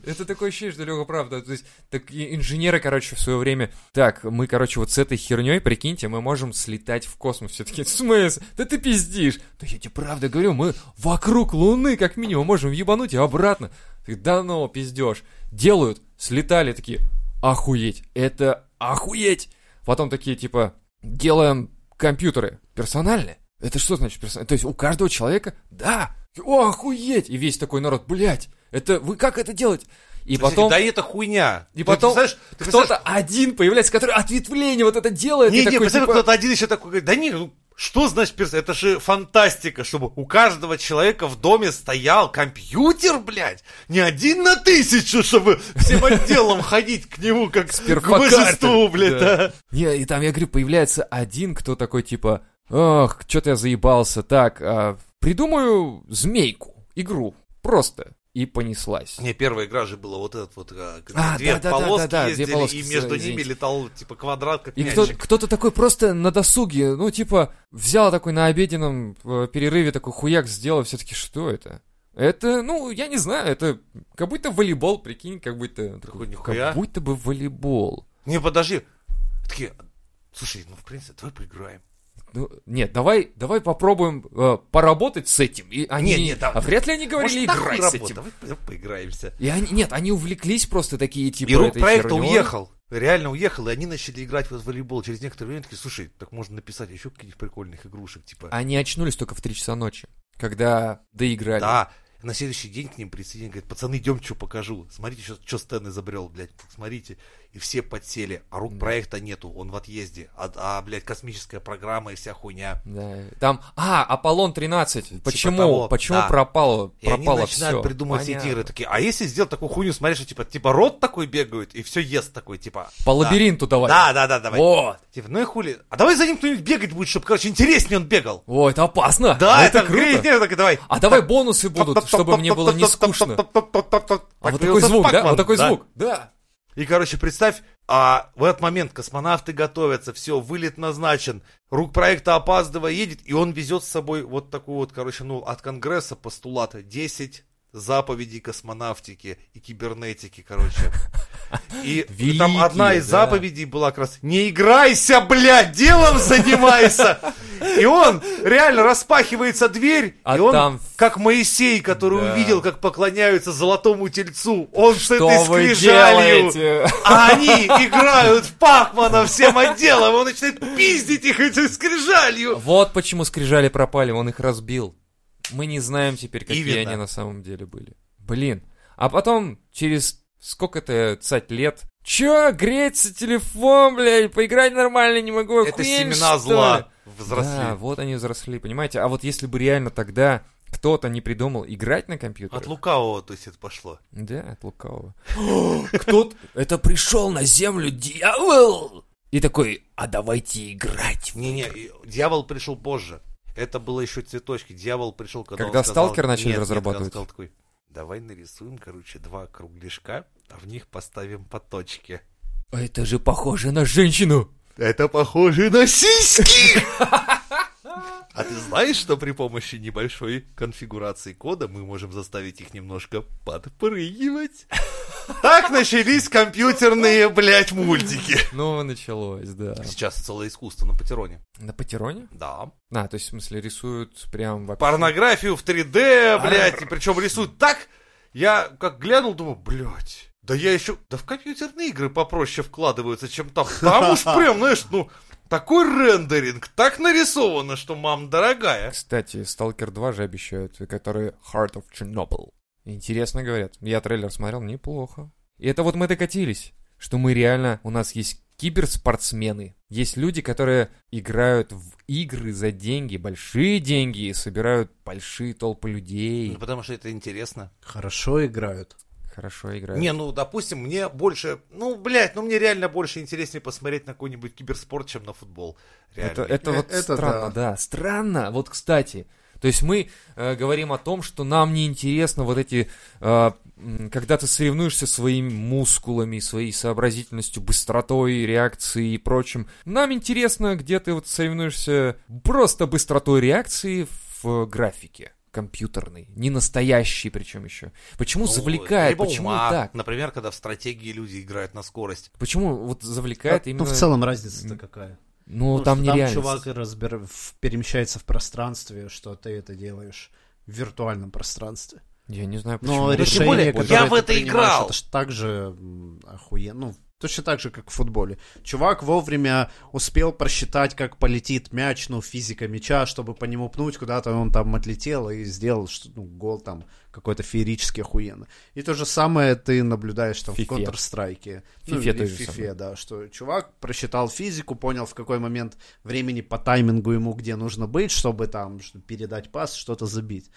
Это такое ощущение, что Лёха правда. То есть, так инженеры, короче, в свое время. Так, мы, короче, вот с этой херней, прикиньте, мы можем слетать в космос. Все таки в смысле? Да ты пиздишь. Да я тебе правда говорю, мы вокруг Луны, как минимум, можем ебануть и обратно. Ты, да ну, пиздешь. Делают, слетали такие, охуеть, это охуеть. Потом такие, типа, делаем компьютеры персональные. Это что значит персональные? То есть у каждого человека? Да. О, охуеть! И весь такой народ, блядь, это вы как это делаете? И потом Да это хуйня. И потом ты кто-то один появляется, который ответвление вот это делает. Не, не, такой, типа, кто-то один еще такой говорит, да не, ну, что значит перс... Это же фантастика, чтобы у каждого человека в доме стоял компьютер, блядь. Не один на тысячу, чтобы всем отделом ходить к нему, как к божеству, блядь, Да. да. Не, и там, я говорю, появляется один, кто такой, типа, ох, что-то я заебался, так, а, придумаю змейку, игру, просто. И понеслась. Не, первая игра же была вот этот вот, а, А, две да-да-да-да-да, полоски две ездили, полоски, и между извините. ними летал, типа, квадрат, как И мячик. кто, кто-то такой просто на досуге, ну, типа, взял такой на обеденном э, перерыве такой хуяк сделал, все-таки, что это? Это, ну, я не знаю, это как будто волейбол, прикинь, как будто... Такой, нихуя. Как будто бы волейбол. Не, подожди. Такие, слушай, ну, в принципе, давай поиграем. Ну, нет, давай, давай попробуем э, поработать с этим. И они, Нет, нет, да- а вряд ли они говорили, Может, играй с этим. Давай, давай поиграемся. И они, нет, они увлеклись просто такие, типа, И рук проекта хернёй. уехал. Реально уехал, и они начали играть в волейбол. Через некоторое время такие, слушай, так можно написать еще каких-нибудь прикольных игрушек, типа. Они очнулись только в 3 часа ночи, когда доиграли. Да. На следующий день к ним присоединили, говорит, пацаны, идем, что покажу. Смотрите, что Стэн изобрел, блядь, смотрите. И все подсели, а рук Да. проекта нету, он в отъезде. А, а, блядь, космическая программа и вся хуйня. Да, там, а, Аполлон 13. Почему? Типа того, Почему да. пропало, И пропало они начинают все? придумывать все эти игры такие. А если сделать такую хуйню, смотри, что типа, типа рот такой бегает, и все ест такой, типа. По да. лабиринту давай. Да, да, да, давай. Вот. Типа, ну и хули. А давай за ним кто-нибудь бегать будет, чтобы, короче, интереснее он бегал. О, это опасно. Да, А это, это круто. круто. Так, давай. А давай бонусы будут, чтобы мне было не скучно. А вот такой звук, да? Вот такой звук, да? И, короче, представь, а в этот момент космонавты готовятся, все, вылет назначен, рук проекта опаздывая едет, и он везет с собой вот такую вот, короче, ну, от Конгресса постулата 10 заповедей космонавтики и кибернетики, короче. И [laughs] Великие, там одна из да. заповедей была как раз «Не играйся, блядь, делом занимайся!» И он, реально, распахивается дверь, А и он, там- как Моисей, который Да. увидел, как поклоняются золотому тельцу, он с Что этой вы скрижалью, делаете? а они играют в Пакмана всем отделом, он начинает пиздить их этой скрижалью. Вот почему скрижали пропали, он их разбил. Мы не знаем теперь, какие Именно. они на самом деле были. Блин. А потом, через сколько-то цать лет, Чё, греется телефон, блядь, поиграть нормально не могу, Это охуели, семена что зла ли?» взросли. Да, вот они взросли, понимаете? А вот если бы реально тогда кто-то не придумал играть на компьютере... От лукавого, то есть это пошло. Да, от лукавого. [gasps] Кто-то... Это пришел на землю дьявол! И такой, а давайте играть. Не-не, дьявол пришел позже. Это было еще цветочки. Дьявол пришел, когда, Когда он сказал- «Сталкер» начали Нет, нет, разрабатывать? он сказал такой, давай нарисуем, короче, два кругляшка, а в них поставим по точке. А это же похоже на женщину. Это похоже на сиськи! [laughs] А ты знаешь, что при помощи небольшой конфигурации кода мы можем заставить их немножко подпрыгивать? Так начались компьютерные, блядь, мультики. Ну, началось, да. Сейчас целое искусство на Патероне. На Патероне? Да. А, то есть, в смысле, рисуют прям вообще... Порнографию в 3D, блядь, и причем рисуют так, я как глянул, думаю, блядь, да я еще, да в компьютерные игры попроще вкладываются, чем там. Там уж [laughs] прям, знаешь, ну, такой рендеринг, так нарисовано, что мам дорогая. Кстати, Stalker 2 же обещают, который Heart of Chernobyl. Интересно говорят. Я трейлер смотрел, неплохо. И это вот мы докатились, что мы реально, у нас есть киберспортсмены. Есть люди, которые играют в игры за деньги, большие деньги, и собирают большие толпы людей. Ну, потому что это интересно. Хорошо играют. Хорошо играют. Не, ну, допустим, мне больше, ну, блядь, ну, мне реально больше интереснее посмотреть на какой-нибудь киберспорт, чем на футбол. Реально. Это, это вот Это странно, да. Странно. Вот, кстати, то есть мы э, говорим о том, что нам не интересно вот эти, э, когда ты соревнуешься своими мускулами, своей сообразительностью, быстротой, реакцией и прочим. Нам интересно, где ты вот соревнуешься просто быстротой реакции в графике компьютерной, не настоящий причем еще. Почему Ну, завлекает? либо Почему ума. так? Например, когда в стратегии люди играют на скорость. Почему вот завлекает Ну, именно? в целом разница-то какая? Ну, Ну, там нереально. чувак разбер... перемещается в пространстве, что ты это делаешь в виртуальном пространстве. Я не знаю, почему. Но Ну, тем решение, более, я в это играл. Это ж так же охуенно. Ну, точно так же, как в футболе. Чувак вовремя успел просчитать, как полетит мяч, ну, физика мяча, чтобы по нему пнуть, куда-то он там отлетел и сделал что, ну, гол там какой-то феерически охуенно. И то же самое ты наблюдаешь там Фифе. в Counter-Strike. Ну, Фифе же Фифе, самое. да, что чувак просчитал физику, понял, в какой момент времени по таймингу ему где нужно быть, чтобы там передать пас, что-то забить.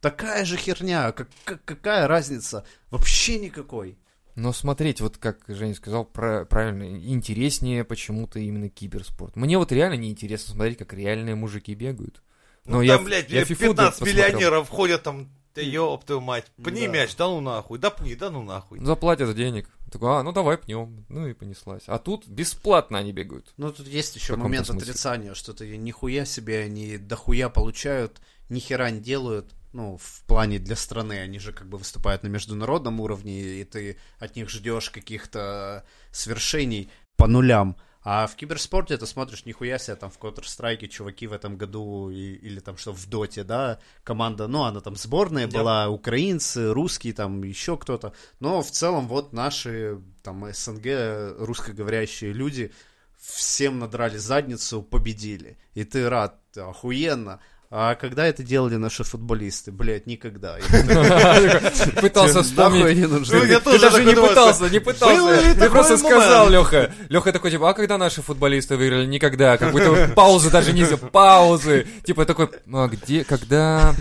Такая же херня, как, как- какая разница? Вообще никакой. Но смотреть, вот как Женя сказал, про- правильно, интереснее почему-то именно киберспорт. Мне вот реально неинтересно смотреть, как реальные мужики бегают. Ну, Но я там, блядь, я фифу 15 посмотрел. миллионеров ходят там, да ёб твою мать, пни Да. мяч, да ну нахуй, да пни, да ну нахуй. Ну, Заплатят денег. Такой, а, ну давай пнем. Ну и понеслась. А тут бесплатно они бегают. Ну, тут есть еще момент смысле. отрицания, что ты нихуя себе они дохуя получают, ни хера не делают, ну, в плане для страны, они же как бы выступают на международном уровне, и ты от них ждешь каких-то свершений по нулям. А в киберспорте ты смотришь, нихуя себе, там в Counter-Strike чуваки в этом году, и- или там что в Доте, да, команда, ну, она там сборная Да. была, украинцы, русские, там еще кто-то. Но в целом вот наши, там, СНГ, русскоговорящие люди всем надрали задницу, победили. И ты рад, охуенно. А когда это делали наши футболисты? Блять, никогда. [laughs] Пытался «Нахуй вспомнить. они нужны?» Ну, я Ты тоже даже не пытался, не пытался. Ты просто сказал, Леха. Леха такой, типа, а когда наши футболисты выиграли? Никогда. Как будто паузы даже не. Паузы. Типа такой, а где, когда...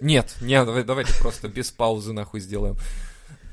Нет, нет, давай- давайте просто без паузы нахуй сделаем.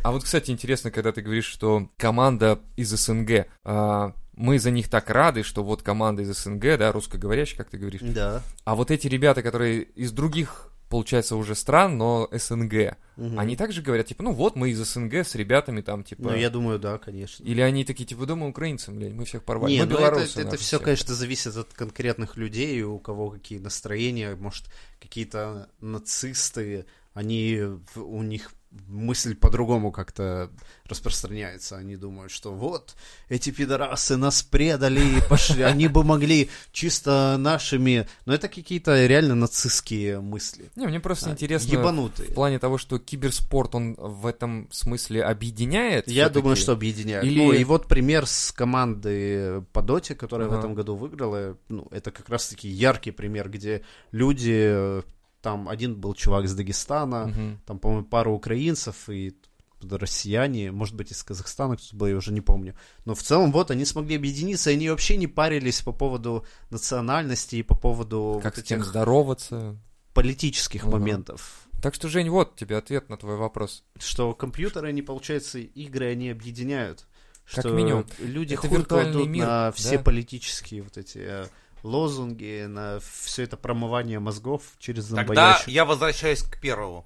А вот, кстати, интересно, когда ты говоришь, что команда из СНГ, а, мы за них так рады, что вот команда из СНГ, да, русскоговорящая, как ты говоришь. Да. А вот эти ребята, которые из других получается, уже стран, но СНГ. Мгм. Они также говорят, типа, ну вот мы из СНГ с ребятами там, типа... Ну, я думаю, да, конечно. Или они такие, типа, да, мы украинцы, блядь, мы всех порвали. Не, мы ну белорусы, это, это все, всех. конечно, зависит от конкретных людей, у кого какие настроения, может, какие-то нацисты, они, в- у них мысль по-другому как-то распространяется. Они думают, что вот, эти пидорасы нас предали, и пошли, они бы могли чисто нашими... Но это какие-то реально нацистские мысли. Не, мне просто А, интересно Ебанутые. в плане того, что киберспорт, он в этом смысле объединяет. Я всё-таки? думаю, что объединяют. Или- Ну, и вот пример с команды по доте, которая в Ага. этом году выиграла. Ну, это как раз-таки яркий пример, где люди... Там один был чувак из Дагестана, Мгм. там, по-моему, пару украинцев и россияне, может быть, из Казахстана кто-то был, я уже не помню. Но в целом, вот, они смогли объединиться, и они вообще не парились по поводу национальности и по поводу Как вот с тем этих здороваться. политических Ага. моментов. Так что, Жень, вот тебе ответ на твой вопрос. что компьютеры, они, получается, игры, они объединяют. Как что минимум. люди Это хуй кладут мир, на все да. политические вот эти э, лозунги, на все это промывание мозгов через Тогда зомбоящик. я возвращаюсь к первому.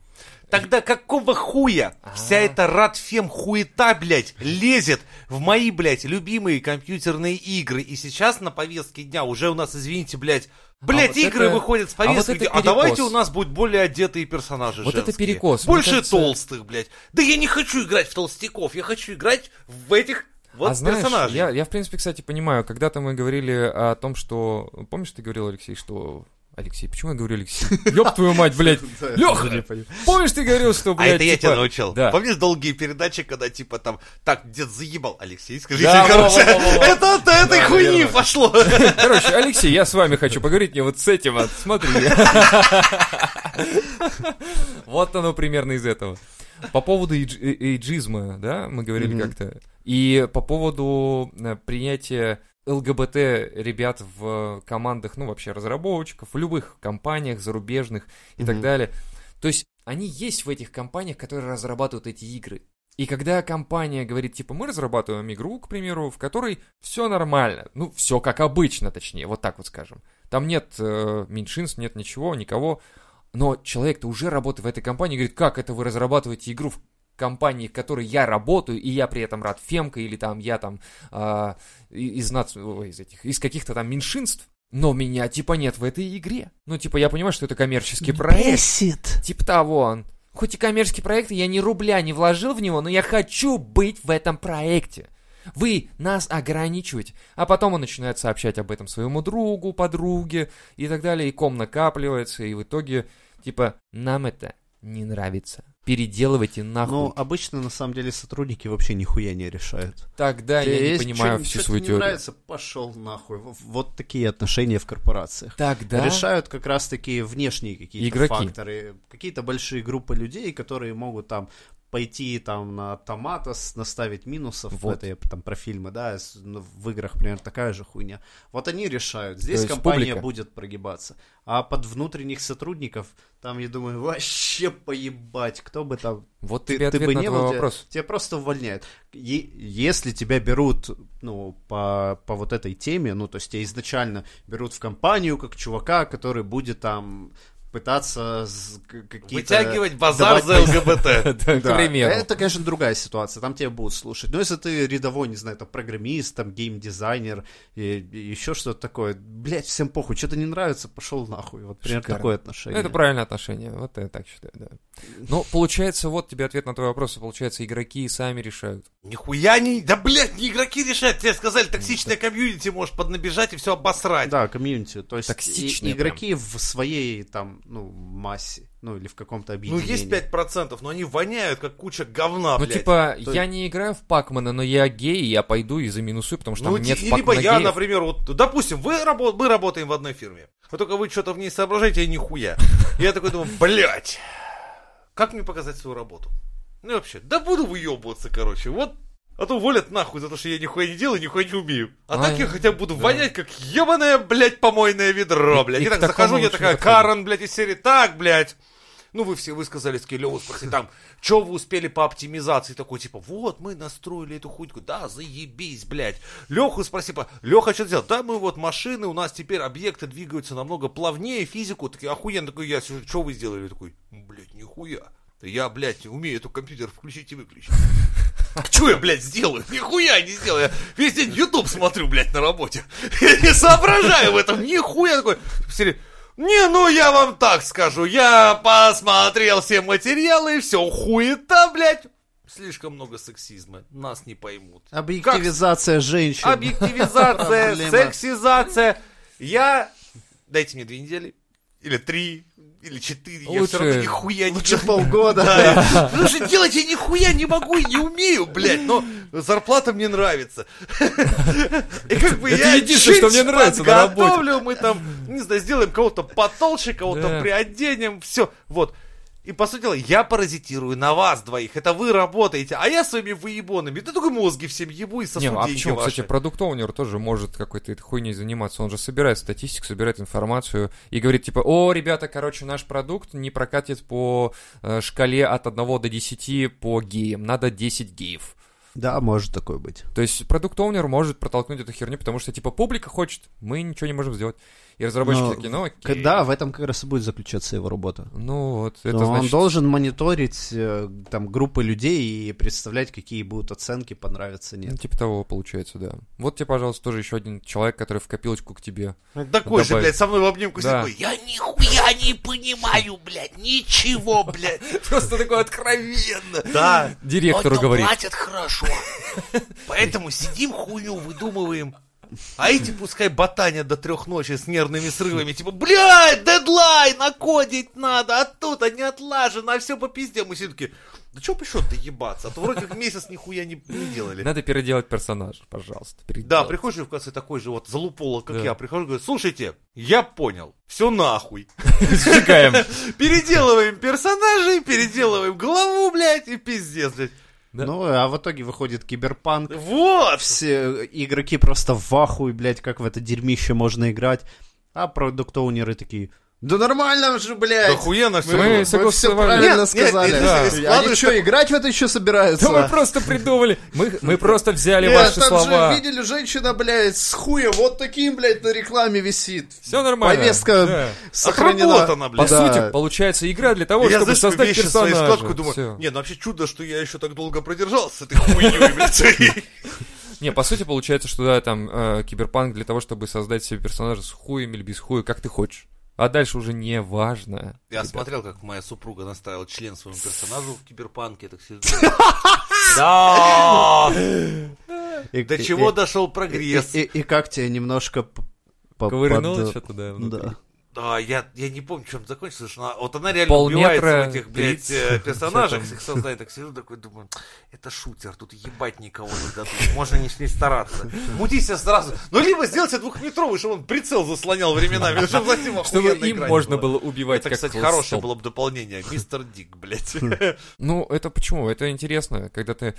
Тогда какого хуя вся А. эта радфем хуета, блядь, лезет в мои, блядь, любимые компьютерные игры. И сейчас на повестке дня уже у нас, извините, блядь, блядь, вот игры это- выходят с а вот повестки это дня, а, перекос. давайте у нас будут более одетые персонажи Вот это женские. перекос. Мне Больше кажется- толстых, блядь. Да я не хочу играть в толстяков, я хочу играть в этих вот а знаешь, я, я, в принципе, кстати, понимаю, когда-то мы говорили о том, что... Помнишь, ты говорил, Алексей, что... Алексей, почему я говорю Алексей? Ёб твою мать, блядь! [laughs] Не понимаю. Помнишь, ты говорил, что, А блядь, это я типа- тебя научил. Да. Помнишь долгие передачи, когда типа там, так, дед заебал, Алексей, скажите, короче, [laughs] это от этой хуйни пошло. [laughs] Короче, Алексей, я с вами хочу поговорить, мне вот с этим смотри. Вот оно примерно из этого. По поводу э- эйджизма, да, мы говорили как-то. И по поводу э, принятия ЛГБТ ребят в командах, ну, вообще разработчиков, в любых компаниях зарубежных и так Мгм. далее. То есть они есть в этих компаниях, которые разрабатывают эти игры. И когда компания говорит, типа, мы разрабатываем игру, к примеру, в которой все нормально, ну, все как обычно, точнее, вот так вот скажем. Там нет э, меньшинств, нет ничего, никого. Но человек-то уже работает в этой компании, говорит, как это вы разрабатываете игру компании, в которой я работаю, и я при этом рад Фемка, или там я там и- из, из этих, из каких-то там меньшинств, но меня типа нет в этой игре. Ну, типа, я понимаю, что это коммерческий проект. Бесит. Типа того он. Хоть и коммерческий проект, я ни рубля не вложил в него, но я хочу быть в этом проекте. Вы нас ограничиваете. А потом он начинает сообщать об этом своему другу, подруге и так далее. И ком накапливается, и в итоге, типа, нам это не нравится. Переделывайте нахуй. Ну, обычно, на самом деле, сотрудники вообще нихуя не решают. Тогда я не Если понимаю чё- всю чё-то свою не теорию. нравится, пошел нахуй. Вот такие отношения в корпорациях. Тогда... Решают как раз-таки внешние какие-то факторы. Какие-то большие группы людей, которые могут там пойти там на томатос, наставить минусов. Вот. Это я там про фильмы, да, ну, в играх примерно такая же хуйня. Вот они решают. Здесь компания публика. будет прогибаться. А под внутренних сотрудников, там, я думаю, вообще поебать, кто бы там Вот ты, ты ответ бы на не твой был, тебя- вопрос. тебя, просто увольняют. Е- если тебя берут, ну, по, по вот этой теме, ну, то есть тебя изначально берут в компанию как чувака, который будет там пытаться какие-то... Вытягивать базар за давать- ЛГБТ. [laughs] Да, примеру. это, конечно, другая ситуация, там тебя будут слушать. Но если ты рядовой, не знаю, там, программист, там, геймдизайнер, и, и еще что-то такое, блять, всем похуй, что-то не нравится, пошел нахуй. Вот примерно Шикарно. такое отношение. Это правильное отношение, вот я так считаю, да. Ну, получается, вот тебе ответ на твой вопрос, получается, игроки сами решают. Нихуя не... Да, блядь, не игроки решают. Тебе сказали, токсичная комьюнити может поднабежать и все обосрать. Да, комьюнити. То есть Токсичные и- игроки в своей там, ну, массе, ну, или в каком-то Ну, объединении. есть 5%, но они воняют, как куча говна, Ну, блядь. типа, То- я не играю в Пакмана, но я гей, и я пойду и заминусую, потому что Ну, там нет в либо я, геев. например, вот, допустим, вы рабо- мы работаем в одной фирме, вот только вы что-то в ней соображаете, и нихуя. Я такой думаю, [laughs] блядь, как мне показать свою работу? Ну и вообще, да буду выебываться, короче, вот, а то уволят нахуй за то, что я нихуя не делаю, нихуя не умею. А, А, так я хотя бы буду да. вонять, как ебаное, блядь, помойное ведро, И- блядь. и к так захожу, я такая. Карен, блядь, из серии, так, блядь, Ну, вы все высказались, такие, Лёва, спроси, там, что вы успели по оптимизации? Такой, типа, вот, мы настроили эту хуйку. Да, заебись, блядь. Леху спроси, по... Леха, что делал? Да, мы вот машины, у нас теперь объекты двигаются намного плавнее, физику. Такие, охуенно, такой, я, что вы сделали? Такой, блядь, нихуя. Я, блядь, умею эту компьютер включить и выключить. [laughs] Что я, блядь, сделаю? Нихуя не сделаю. Я весь день YouTube смотрю, блядь, на работе. [laughs] Я не соображаю в этом. Нихуя такой. Не, ну я вам так скажу. Я посмотрел все материалы, все хуета, блядь. Слишком много сексизма. Нас не поймут. Объективизация как... женщин. Объективизация, [laughs] сексизация. Я... Дайте мне две недели. Или три или четыре, я все равно нихуя не Лучше полгода. Да. [laughs] Потому что делать я нихуя не могу и не умею, блядь, но зарплата мне нравится. И как бы я единственное, что мне нравится на работе. мы там, не знаю, сделаем кого-то потолще, кого-то приоденем, все, вот. И, по сути дела, я паразитирую на вас двоих. Это вы работаете, а я своими выебонами. Да только мозги всем ебу и сосу Не, а почему, ваши. кстати, продукт-оунер тоже может какой-то хуйней заниматься. Он же собирает статистику, собирает информацию и говорит, типа, о, ребята, короче, наш продукт не прокатит по э, шкале от 1 до 10 по геям. Надо 10 геев. Да, может такое быть. То есть продукт-оунер может протолкнуть эту херню, потому что, типа, публика хочет, мы ничего не можем сделать. И разработчики Но, такие, ну окей. Да, в этом как раз и будет заключаться его работа. Ну вот, это Но значит... Он должен мониторить э, там группы людей и представлять, какие будут оценки, понравятся, нет. Ну, типа того, получается, да. Вот тебе, пожалуйста, тоже еще один человек, который в копилочку к тебе Такой добавит. же, блядь, со мной в обнимку да. такой, я нихуя не понимаю, блядь, ничего, блядь. [laughs] Просто такой откровенно. Да. Директору говорит. платят хорошо. [laughs] Поэтому сидим хуйню выдумываем. А эти пускай ботанят до трех ночи с нервными срывами, типа, блядь, дедлайн, накодить надо, а тут они отлажено, а все по пизде. Мы все таки да что пришел-то ебаться? А то вроде как месяц нихуя не, не делали. Надо переделать персонажа, пожалуйста. Переделать. Да, приходишь в конце такой же вот залупола, как да. я, прихожу и говорю, слушайте, я понял, все нахуй. Сжигаем. [laughs] Переделываем персонажей, переделываем главу, блядь, и пиздец, блядь. Да. Ну, а в итоге выходит киберпанк. Вот! Все игроки просто в ахуе, блядь, как в это дерьмище можно играть. А продуктоунеры такие, да нормально же, блядь. Да охуенно все. Мы, мы все правильно нет, сказали. Нет, да. Если Они что, играть в это еще собираются? Да мы просто придумали. Мы, мы просто взяли нет, ваши там слова. же видели женщина, блядь, с хуем вот таким, блядь, на рекламе висит. Все нормально. Повестка да. сохранена. Отработана, блядь. По да. сути, получается игра для того, я, чтобы знаешь, создать персонажа. Складку, думаю, все. не, ну вообще чудо, что я еще так долго продержался с этой хуйней, блядь. [laughs] Не, по сути, получается, что да, там э, киберпанк для того, чтобы создать себе персонажа с хуем или без хуя, как ты хочешь. А дальше уже не важно. Я ребят. смотрел, как моя супруга наставила член своему персонажу в киберпанке. Так [laughs] Да! До чего дошел прогресс? И как тебе немножко... Ковырнул что-то, да. Да. Я, я не помню, чем закончилось, что она, вот она реально Полметра, убивается в этих, блядь, 30, э, [laughs] персонажах, их создает, так сижу такой, думаю, это шутер, тут ебать никого не дадут, можно не, не стараться. Мутись сразу. Ну, либо сделайте двухметровый, чтобы он прицел заслонял временами, [laughs] чтобы затем Чтобы им можно было убивать Это, кстати, хорошее было бы дополнение, мистер Дик, блядь. [laughs] Ну, это почему? Это интересно, когда ты...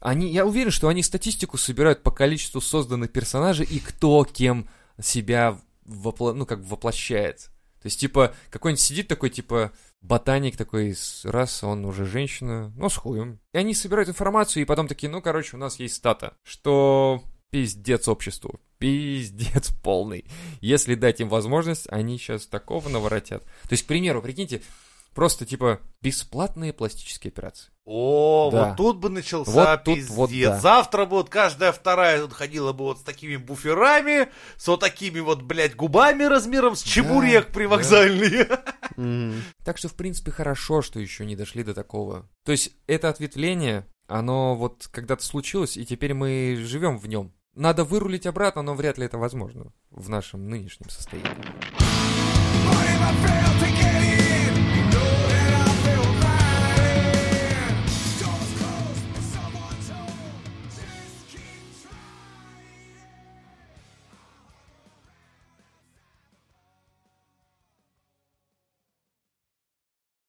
Они, я уверен, что они статистику собирают по количеству созданных персонажей и кто кем себя вопло... ну, как воплощается. То есть, типа, какой-нибудь сидит такой, типа, ботаник такой, раз он уже женщина, ну, с хуем. И они собирают информацию, и потом такие, ну, короче, у нас есть стата, что пиздец обществу, пиздец полный. Если дать им возможность, они сейчас такого наворотят. То есть, к примеру, прикиньте, просто, типа, бесплатные пластические операции. О, да. вот тут бы начался вот пиздец. Тут, вот, да. Завтра бы вот каждая вторая тут ходила бы вот с такими буферами, с вот такими вот, блядь, губами размером с чебурек да, привокзальные. Да. [laughs] Так что, в принципе, хорошо, что еще не дошли до такого. То есть, это ответвление, оно вот когда-то случилось, и теперь мы живем в нем. Надо вырулить обратно, но вряд ли это возможно в нашем нынешнем состоянии.